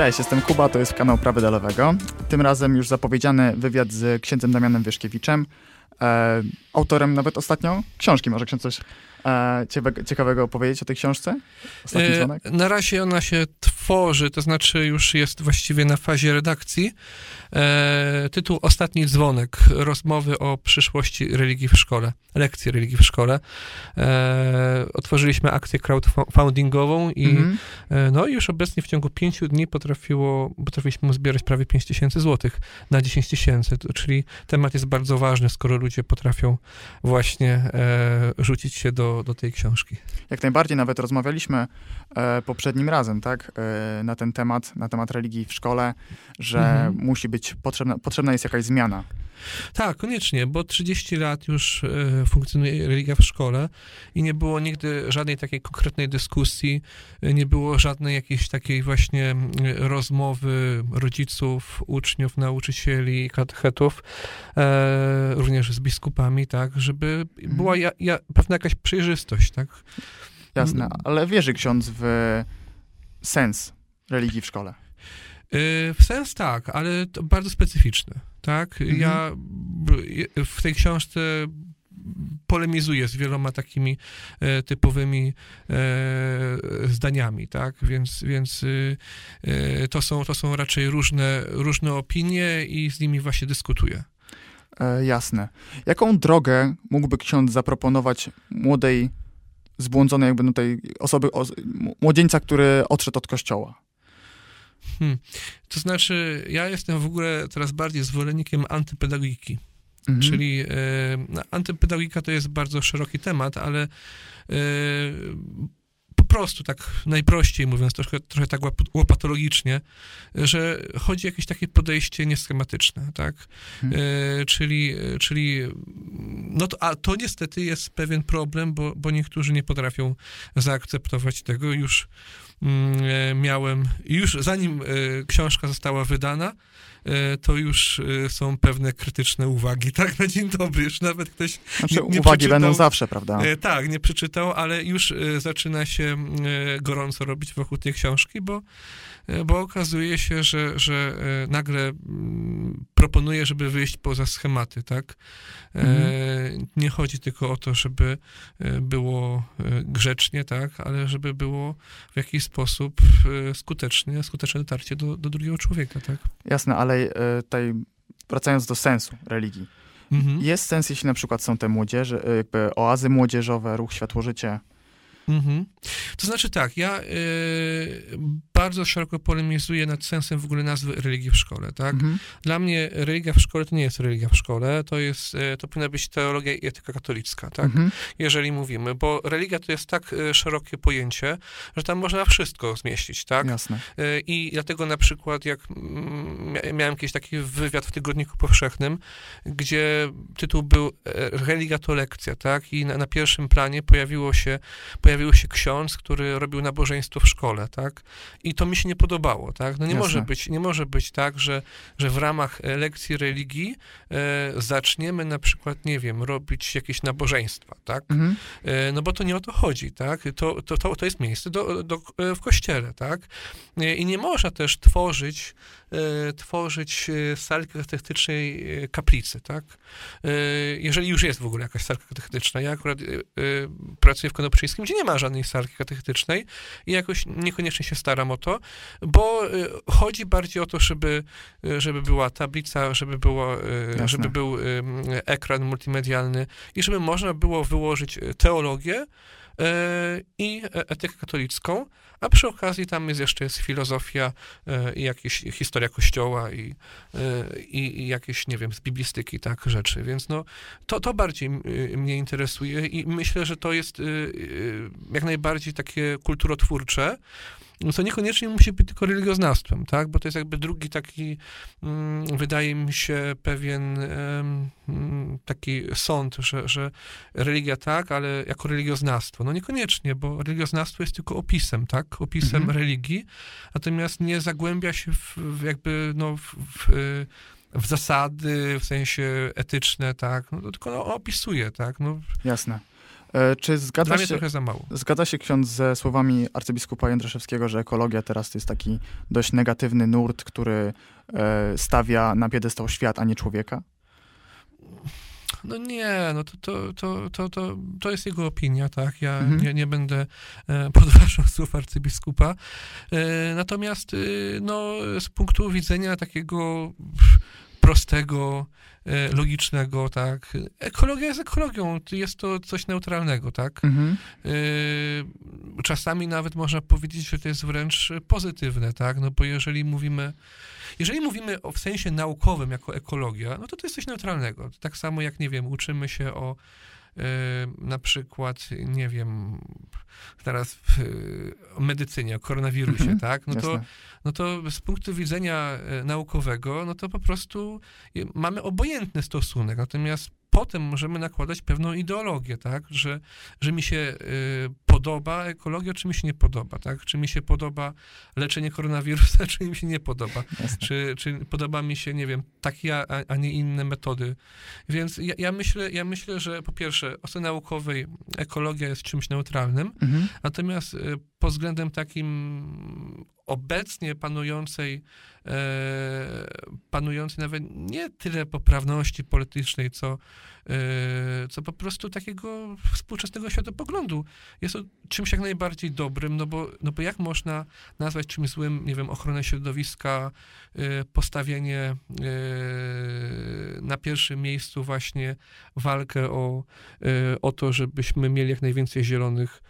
Cześć, jestem Kuba, to jest kanał Prawy Dalowego. Tym razem już zapowiedziany wywiad z księdzem Damianem Wyszkiewiczem, e, autorem nawet ostatnio książki. Może ksiądz coś e, ciekawego opowiedzieć o tej książce? Ostatni e, dzwonek? Na razie ona się tworzy, to znaczy już jest właściwie na fazie redakcji. E, tytuł Ostatni dzwonek. Rozmowy o przyszłości religii w szkole. Lekcji religii w szkole. E, otworzyliśmy akcję crowdfundingową i mhm. e, no już obecnie w ciągu pięciu dni potrafiło, potrafiliśmy zbierać prawie 5 tysięcy złotych na 10 tysięcy, czyli temat jest bardzo ważny, skoro ludzie potrafią właśnie e, rzucić się do, do tej książki. Jak najbardziej, nawet rozmawialiśmy e, poprzednim razem, tak, e, na ten temat, na temat religii w szkole, że mhm. musi być potrzebna, potrzebna jest jakaś zmiana. Tak, koniecznie, bo 30 lat już e, funkcjonuje religia w szkole i nie było nigdy żadnej takiej konkretnej dyskusji, e, nie było żadnej jakiejś takiej właśnie rozmowy rodziców, uczniów, nauczycieli, katechetów, e, również z biskupami, tak, żeby mhm. była ja, ja, pewna jakaś przejrzystość, tak. Jasne, ale wierzy ksiądz w sens religii w szkole? Y, w sens tak, ale to bardzo specyficzny, tak? Mhm. Ja w tej książce polemizuję z wieloma takimi e, typowymi e, zdaniami, tak? Więc, więc y, e, to, są, to są raczej różne, różne opinie i z nimi właśnie dyskutuję. E, jasne. Jaką drogę mógłby ksiądz zaproponować młodej, zbłądzonej jakby no tej osoby, o, młodzieńca, który odszedł od kościoła? Hmm. To znaczy, ja jestem w ogóle coraz bardziej zwolennikiem antypedagogiki. Mhm. Czyli e, antypedagogika to jest bardzo szeroki temat, ale e, po prostu tak najprościej mówiąc, trochę, trochę tak łopatologicznie, że chodzi o jakieś takie podejście nieschematyczne, tak? Hmm. E, czyli, czyli no to, a to niestety jest pewien problem, bo, bo niektórzy nie potrafią zaakceptować tego już miałem, już zanim e, książka została wydana, e, to już są pewne krytyczne uwagi, tak, na dzień dobry, już nawet ktoś znaczy, nie, nie uwagi będą zawsze, prawda? Tak, nie przeczytał, ale już zaczyna się gorąco robić wokół tej książki, bo E, bo okazuje się, że, że e, nagle mm, proponuje, żeby wyjść poza schematy, tak? E, mhm. Nie chodzi tylko o to, żeby było grzecznie, tak? Ale żeby było w jakiś sposób skutecznie, skuteczne dotarcie do, do drugiego człowieka, tak? Jasne, ale tutaj wracając do sensu religii, mhm. jest sens, jeśli na przykład są te młodzieże, jakby oazy młodzieżowe, ruch Światło-Życie, Mhm. To znaczy tak, ja y, bardzo szeroko polemizuję nad sensem w ogóle nazwy religii w szkole, tak? Mhm. Dla mnie religia w szkole to nie jest religia w szkole, to jest, y, to powinna być teologia i etyka katolicka, tak? Mhm. Jeżeli mówimy, bo religia to jest tak y, szerokie pojęcie, że tam można wszystko zmieścić, tak? Jasne. Y, I dlatego na przykład jak mm, miałem jakiś taki wywiad w Tygodniku Powszechnym, gdzie tytuł był e, Religia to lekcja, tak? I na, na pierwszym planie pojawiło się, pojawił się ksiądz, który robił nabożeństwo w szkole, tak? I to mi się nie podobało, tak? No nie może być, nie może być tak, że, że w ramach e, lekcji religii e, zaczniemy na przykład, nie wiem, robić jakieś nabożeństwa, tak? Mhm. E, no bo to nie o to chodzi, tak? To, to, to, to jest miejsce do, do, e, w kościele, tak? E, I nie można też tworzyć E, tworzyć sali katechetycznej kaplicy, tak? Jeżeli już jest w ogóle jakaś salka katechetyczna. Ja akurat pracuję w Konopczyńskim, gdzie nie ma żadnej salki katechetycznej i jakoś niekoniecznie się staram o to, bo chodzi bardziej o to, żeby, żeby była tablica, żeby, było, żeby był ekran multimedialny i żeby można było wyłożyć teologię, i etykę katolicką, a przy okazji tam jest jeszcze jest filozofia i jakieś historia kościoła i, i, i, jakieś, nie wiem, z biblistyki, tak, rzeczy. Więc no, to, to bardziej mnie interesuje i myślę, że to jest jak najbardziej takie kulturotwórcze, no to niekoniecznie musi być tylko religioznawstwem, tak? Bo to jest jakby drugi taki, mm, wydaje mi się, pewien mm, taki sąd, że, że religia tak, ale jako religioznawstwo. No niekoniecznie, bo religioznawstwo jest tylko opisem, tak? Opisem mhm. religii, natomiast nie zagłębia się w, w jakby, no, w, w w zasady, w sensie etyczne, tak, no, tylko no, opisuje, tak, no. Jasne. E, czy zgadza się, trochę za mało. zgadza się ksiądz ze słowami arcybiskupa Jędraszewskiego, że ekologia teraz to jest taki dość negatywny nurt, który e, stawia na piedestał świat, a nie człowieka? No nie, no to, to, to, to, to, to jest jego opinia, tak? Ja Mhm. nie, nie będę e, podważał słów arcybiskupa. Natomiast, e, no, z punktu widzenia takiego prostego, e, logicznego, tak? Ekologia jest ekologią, jest to coś neutralnego, tak? Mhm. Yy, czasami nawet można powiedzieć, że to jest wręcz pozytywne, tak? No bo jeżeli mówimy, jeżeli mówimy o, w sensie naukowym jako ekologia, no to to jest coś neutralnego. Tak samo jak, nie wiem, uczymy się o na przykład, nie wiem, teraz yy, o medycynie, o koronawirusie, Mhm, tak? No to, no to z punktu widzenia e, naukowego, no to po prostu mamy obojętny stosunek, natomiast potem możemy nakładać pewną ideologię, tak, że, że mi się y, podoba ekologia, czy mi się nie podoba, tak, czy mi się podoba leczenie koronawirusa, czy mi się nie podoba, czy, czy podoba mi się, nie wiem, takie, a, a nie inne metody. Więc ja, ja, myślę, ja myślę, że po pierwsze, oceny naukowej ekologia jest czymś neutralnym, Mhm. Natomiast y, pod względem takim obecnie panującej, e, panującej nawet nie tyle poprawności politycznej, co, e, co po prostu takiego współczesnego światopoglądu. Jest to czymś jak najbardziej dobrym, no bo, no bo jak można nazwać czymś złym, nie wiem, ochronę środowiska, e, postawienie e, na pierwszym miejscu właśnie walkę o, e, o to, żebyśmy mieli jak najwięcej zielonych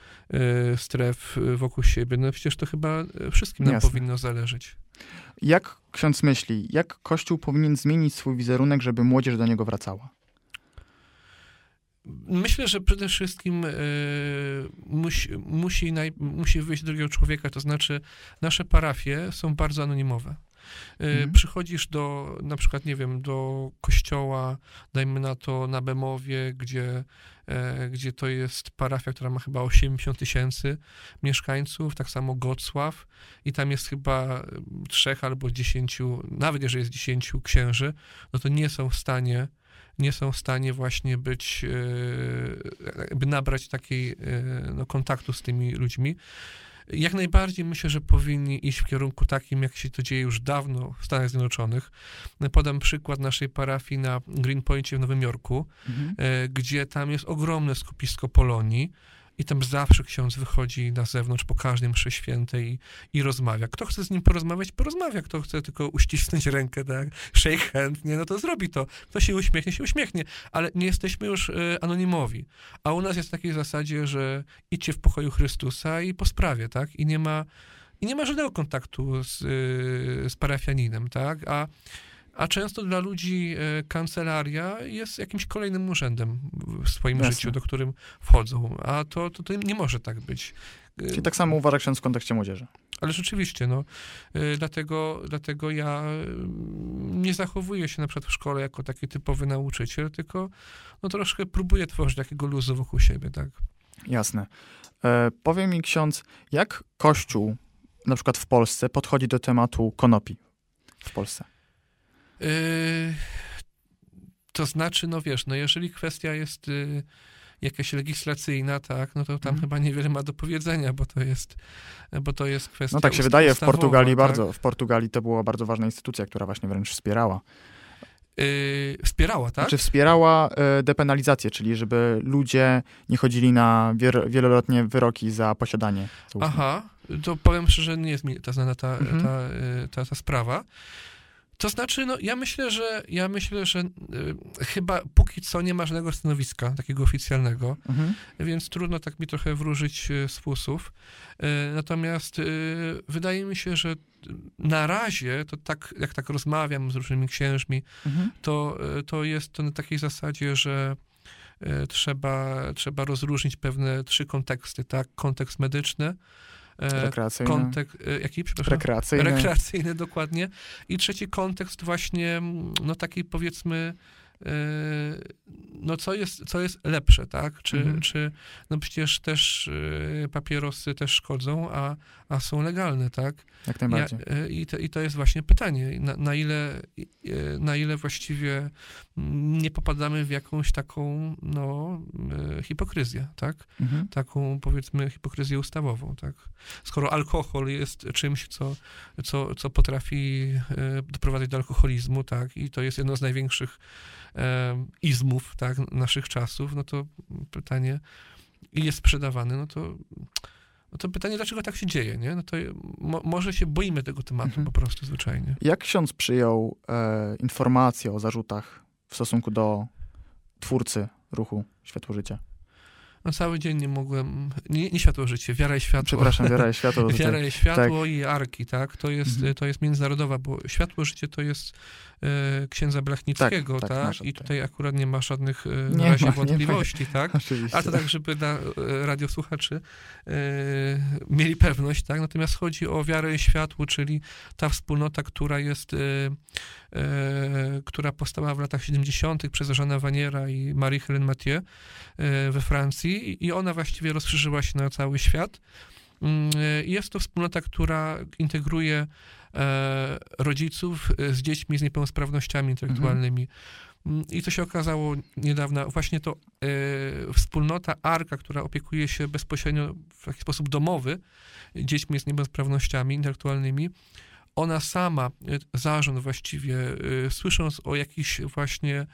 stref wokół siebie. No przecież to chyba wszystkim nam Jasne. powinno zależeć. Jak ksiądz myśli, jak Kościół powinien zmienić swój wizerunek, żeby młodzież do niego wracała? Myślę, że przede wszystkim e, musi, musi, naj, musi wyjść drugiego człowieka, to znaczy nasze parafie są bardzo anonimowe. E, Mhm. Przychodzisz do, na przykład, nie wiem, do kościoła, dajmy na to na Bemowie, gdzie, e, gdzie to jest parafia, która ma chyba 80 tysięcy mieszkańców, tak samo Gocław i tam jest chyba trzech albo dziesięciu, nawet jeżeli jest dziesięciu księży, no to nie są w stanie nie są w stanie właśnie być, e, jakby nabrać takiej e, no, kontaktu z tymi ludźmi. Jak najbardziej myślę, że powinni iść w kierunku takim, jak się to dzieje już dawno w Stanach Zjednoczonych. Podam przykład naszej parafii na Greenpointie w Nowym Jorku, Mhm. e, gdzie tam jest ogromne skupisko Polonii i tam zawsze ksiądz wychodzi na zewnątrz po każdej mszy świętej i, i rozmawia. Kto chce z nim porozmawiać, porozmawia. Kto chce tylko uścisnąć rękę, tak, shake hand, nie, no to zrobi to. Kto się uśmiechnie, się uśmiechnie. Ale nie jesteśmy już e, anonimowi. A u nas jest w takiej zasadzie, że idźcie w pokoju Chrystusa i po sprawie, tak, i nie ma, i nie ma żadnego kontaktu z, y, z parafianinem, tak, a a często dla ludzi e, kancelaria jest jakimś kolejnym urzędem w swoim Jasne. życiu, do którym wchodzą. A to, to, to nie może tak być. E, Czyli tak samo uważa ksiądz w kontekście młodzieży. Ale rzeczywiście, no, e, dlatego, dlatego ja e, nie zachowuję się na przykład w szkole jako taki typowy nauczyciel, tylko no, troszkę próbuję tworzyć takiego luzu wokół siebie, tak. Jasne. E, powie mi ksiądz, jak Kościół, na przykład w Polsce, podchodzi do tematu konopi w Polsce? Yy, to znaczy, no wiesz, no jeżeli kwestia jest y, jakaś legislacyjna, tak, no to tam Mhm. chyba niewiele ma do powiedzenia, bo to jest, bo to jest kwestia No tak się wydaje, w Portugalii tak. bardzo, w Portugalii to była bardzo ważna instytucja, która właśnie wręcz wspierała. Yy, wspierała, tak? Znaczy wspierała e, depenalizację, czyli żeby ludzie nie chodzili na wier- wieloletnie wyroki za posiadanie. załóżmy. Aha, to powiem szczerze, nie jest mi ta znana ta, Mhm. ta, y, ta, ta sprawa. To znaczy, no ja myślę, że ja myślę, że y, chyba póki co nie ma żadnego stanowiska takiego oficjalnego. Mhm. więc trudno tak mi trochę wróżyć e, z fusów. E, Natomiast e, wydaje mi się, że na razie, to tak jak tak rozmawiam z różnymi księżmi, Mhm. to, e, to jest to na takiej zasadzie, że e, trzeba, trzeba rozróżnić pewne trzy konteksty, tak? Kontekst medyczny, Rekreacyjny. kontekst, e, jaki, przepraszam? Rekreacyjny. rekreacyjny dokładnie. I trzeci kontekst właśnie, no taki powiedzmy, e, no co jest, co jest lepsze, tak? Czy, Mhm. czy no przecież też e, papierosy też szkodzą, a, a są legalne, tak? Jak najbardziej. Ja, e, i, to, I to jest właśnie pytanie, na, na, ile, e, na ile właściwie nie popadamy w jakąś taką, no, e, hipokryzję, tak? Mhm. Taką, powiedzmy, hipokryzję ustawową, tak? Skoro alkohol jest czymś, co, co, co potrafi doprowadzić do alkoholizmu, tak? I to jest jedno z największych e, izmów, tak, naszych czasów, no to pytanie, i jest sprzedawany, no to no to pytanie, dlaczego tak się dzieje, nie? No to mo, może się boimy tego tematu mhm. po prostu zwyczajnie. Jak ksiądz przyjął e, informacje o zarzutach w stosunku do twórcy ruchu Światło Życia? No cały dzień nie mogłem, nie, nie światło życie, wiara i światło. Przepraszam, wiara i światło. wiara i światło tak. i arki, tak? To jest, mhm. to jest międzynarodowa, bo światło życie to jest księdza Blachnickiego, tak? tak? tak? I tutaj akurat nie ma żadnych e, na razie ma, wątpliwości, tak? Oczywiście. A to tak, żeby na e, radiosłuchaczy e, mieli pewność, tak? Natomiast chodzi o wiarę i światło, czyli ta wspólnota, która jest, e, e, która powstała w latach 70. przez Żana Waniera i Marie-Hélène Mathieu we Francji i ona właściwie rozszerzyła się na cały świat. Mm, jest to wspólnota, która integruje E, rodziców e, z dziećmi z niepełnosprawnościami intelektualnymi. Mhm. I to się okazało niedawno, właśnie to e, wspólnota ARKA, która opiekuje się bezpośrednio w jakiś sposób domowy dziećmi z niepełnosprawnościami intelektualnymi, ona sama, e, zarząd właściwie, e, słysząc o jakichś właśnie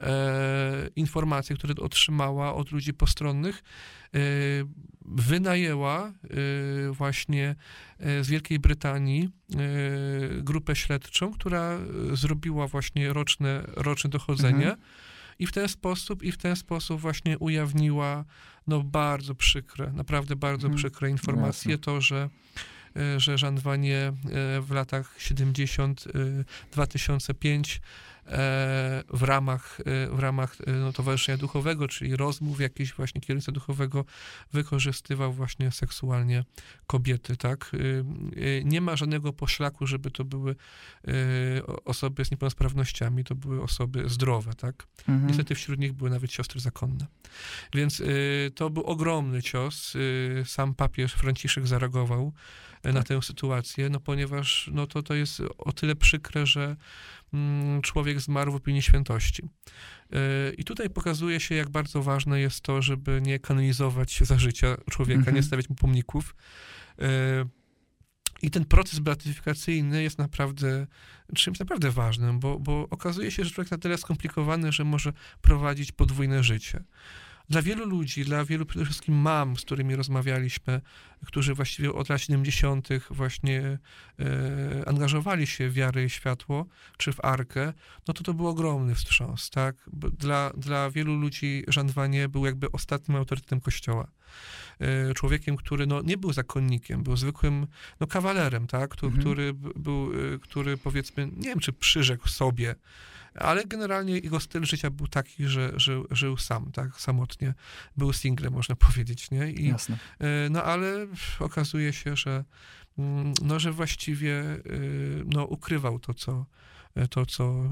e, informacjach, które otrzymała od ludzi postronnych, e, wynajęła e, właśnie z Wielkiej Brytanii grupę śledczą, która zrobiła właśnie roczne, roczne dochodzenie. Mhm. I w ten sposób, i w ten sposób właśnie ujawniła no bardzo przykre, naprawdę bardzo mhm. przykre informacje, Jasne. to, że że Jean Vanier e, w latach 70 2005 E, w ramach, e, w ramach e, no, Towarzyszenia Duchowego, czyli rozmów jakiś właśnie kierowca duchowego wykorzystywał właśnie seksualnie kobiety, tak? Nie ma żadnego poszlaku, żeby to były osoby z niepełnosprawnościami, to były osoby zdrowe, tak? Mhm. Niestety wśród nich były nawet siostry zakonne. Więc to był ogromny cios. Sam papież Franciszek zareagował na tę sytuację, no ponieważ no, to, to jest o tyle przykre, że człowiek zmarł w opinii świętości. Y, I tutaj pokazuje się, jak bardzo ważne jest to, żeby nie kanonizować za życia człowieka, mhm. nie stawiać mu pomników. Y, I ten proces beatyfikacyjny jest naprawdę czymś naprawdę ważnym, bo, bo okazuje się, że człowiek na tyle skomplikowany, że może prowadzić podwójne życie dla wielu ludzi, dla wielu przede wszystkim mam, z którymi rozmawialiśmy, którzy właściwie od lat 70. właśnie e, angażowali się w wiarę i światło, czy w arkę, no to to był ogromny wstrząs, tak? Dla, dla wielu ludzi Jean Vanier był jakby ostatnim autorytetem Kościoła. E, człowiekiem, który no, nie był zakonnikiem, był zwykłym no, kawalerem, tak? Który, mhm. który był, e, który powiedzmy, nie wiem, czy przyrzekł sobie, ale generalnie jego styl życia był taki, że żył, żył sam, tak, samotnie. Był singlem, można powiedzieć, nie? I, Jasne. E, no ale okazuje się, że, mm, no, że właściwie e, no, ukrywał to, co, to, co e,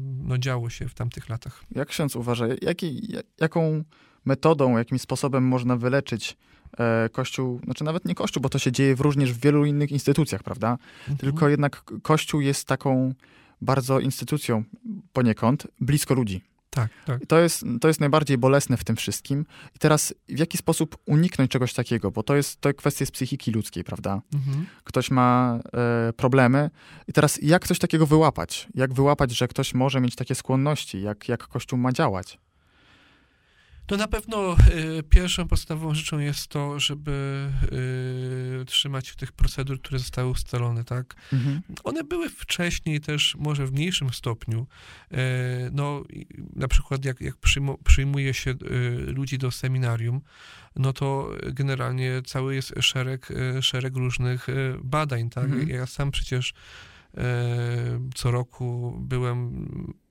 no, działo się w tamtych latach. Jak ksiądz uważa, jaki, jaką metodą, jakim sposobem można wyleczyć Kościół, znaczy nawet nie Kościół, bo to się dzieje w również w wielu innych instytucjach, prawda? Mhm. Tylko jednak Kościół jest taką bardzo instytucją poniekąd, blisko ludzi. Tak, tak. To jest, to jest najbardziej bolesne w tym wszystkim. I teraz w jaki sposób uniknąć czegoś takiego? Bo to jest to kwestia z psychiki ludzkiej, prawda? Mhm. Ktoś ma e, problemy. I teraz jak coś takiego wyłapać? Jak wyłapać, że ktoś może mieć takie skłonności? Jak, jak Kościół ma działać? To na pewno y, pierwszą podstawową rzeczą jest to, żeby y, trzymać tych procedur, które zostały ustalone, tak? Mhm. One były wcześniej też może w mniejszym stopniu. Y, no, na przykład jak, jak przyjmuje się y, ludzi do seminarium, no to generalnie cały jest szereg, y, szereg różnych y, badań, tak? Mhm. Ja sam przecież co roku byłem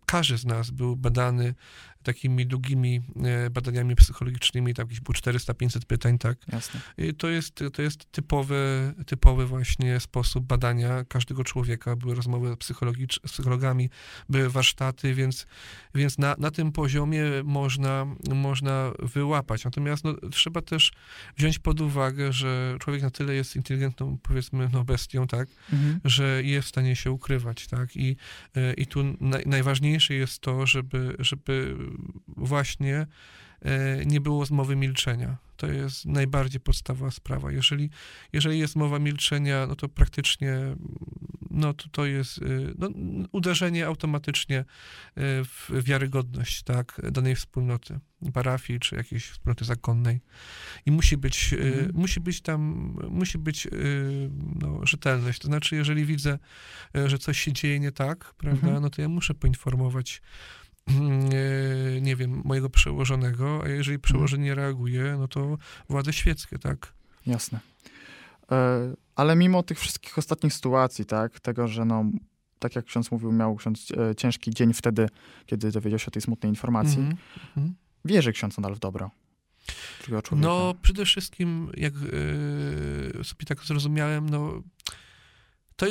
każdy z nas był badany takimi długimi e, badaniami psychologicznymi, tam jakieś było 400-500 pytań, tak. Jasne. I to jest, to jest typowy, typowy właśnie sposób badania każdego człowieka. Były rozmowy psychologicz- z psychologami, były warsztaty, więc, więc na, na tym poziomie można, można wyłapać. Natomiast no, trzeba też wziąć pod uwagę, że człowiek na tyle jest inteligentną, powiedzmy, no, bestią, tak, Mhm. że jest w stanie się ukrywać, tak? I, e, i tu naj, najważniejsze jest to, żeby, żeby właśnie e, nie było zmowy milczenia. To jest najbardziej podstawowa sprawa. Jeżeli, jeżeli jest mowa milczenia, no to praktycznie no to, to jest y, no, uderzenie automatycznie y, w wiarygodność tak, danej wspólnoty, parafii czy jakiejś wspólnoty zakonnej. I musi być, Mhm. musi być tam, musi być no, rzetelność. To znaczy, jeżeli widzę, że coś się dzieje nie tak, prawda, Mhm. no to ja muszę poinformować nie wiem, mojego przełożonego, a jeżeli przełożenie nie reaguje, no to władze świeckie, tak? Jasne. E, Ale mimo tych wszystkich ostatnich sytuacji, tak, tego, że no, tak jak ksiądz mówił, miał ksiądz e, ciężki dzień wtedy, kiedy dowiedział się o tej smutnej informacji, Mhm. Mhm. wierzy ksiądz nadal w dobro. No, przede wszystkim, jak e, sobie tak zrozumiałem, no, to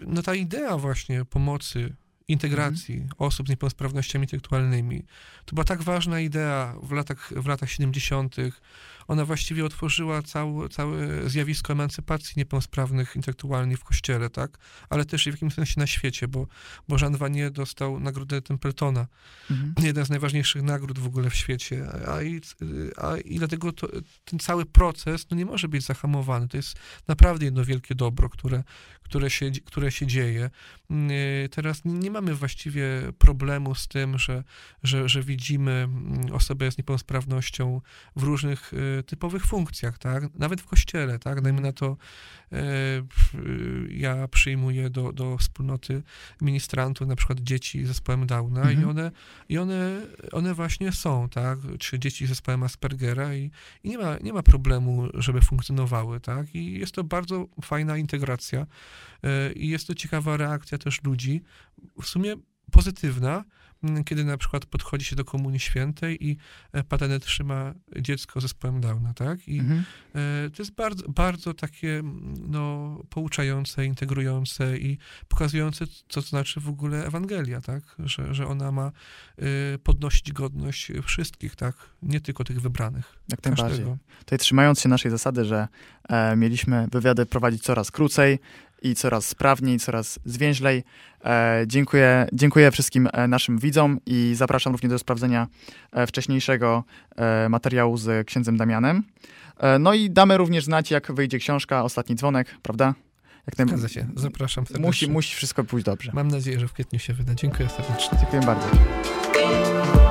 no ta idea właśnie pomocy, integracji osób z niepełnosprawnościami intelektualnymi, to była tak ważna idea w latach, w latach 70. Ona właściwie otworzyła całe, całe zjawisko emancypacji niepełnosprawnych intelektualnie w kościele, tak? Ale też i w jakimś sensie na świecie, bo, bo Jean Vanier dostał nagrodę Templetona, Mhm. jeden z najważniejszych nagród w ogóle w świecie, a i, a i dlatego to, ten cały proces no nie może być zahamowany. To jest naprawdę jedno wielkie dobro, które, które, się, które się dzieje. Mm, Teraz nie mamy właściwie problemu z tym, że, że, że widzimy mm, osobę z niepełnosprawnością w różnych e, typowych funkcjach, tak? Nawet w kościele, tak? Dajmy na to, e, w- ja przyjmuję do, do wspólnoty ministrantów, na przykład dzieci z zespołem Downa Mhm. i one i one, one właśnie są, tak? Czy dzieci z zespołem Aspergera i, i nie, ma, nie ma problemu, żeby funkcjonowały, tak? I jest to bardzo fajna integracja e, i jest to ciekawa reakcja też ludzi, w sumie pozytywna, m, kiedy na przykład podchodzi się do Komunii Świętej i e, patenet trzyma dziecko z zespołem Downa, tak? I Mhm. E, To jest bardzo, bardzo takie mm, no, pouczające, integrujące i pokazujące, co znaczy w ogóle Ewangelia, tak? Że, że ona ma y, podnosić godność wszystkich, tak? Nie tylko tych wybranych. Jak najbardziej. Tutaj trzymając się naszej zasady, że e, mieliśmy wywiady prowadzić coraz krócej i coraz sprawniej, coraz zwięźlej. E, dziękuję, dziękuję wszystkim e, naszym widzom i zapraszam również do sprawdzenia e, wcześniejszego materiału z księdzem Damianem. No i damy również znać, jak wyjdzie książka Ostatni dzwonek, prawda? Jak naj- Zgadza się. Zapraszam serdecznie. musi, musi wszystko pójść dobrze. Mam nadzieję, że w kwietniu się wyda. Dziękuję serdecznie. Dziękuję bardzo.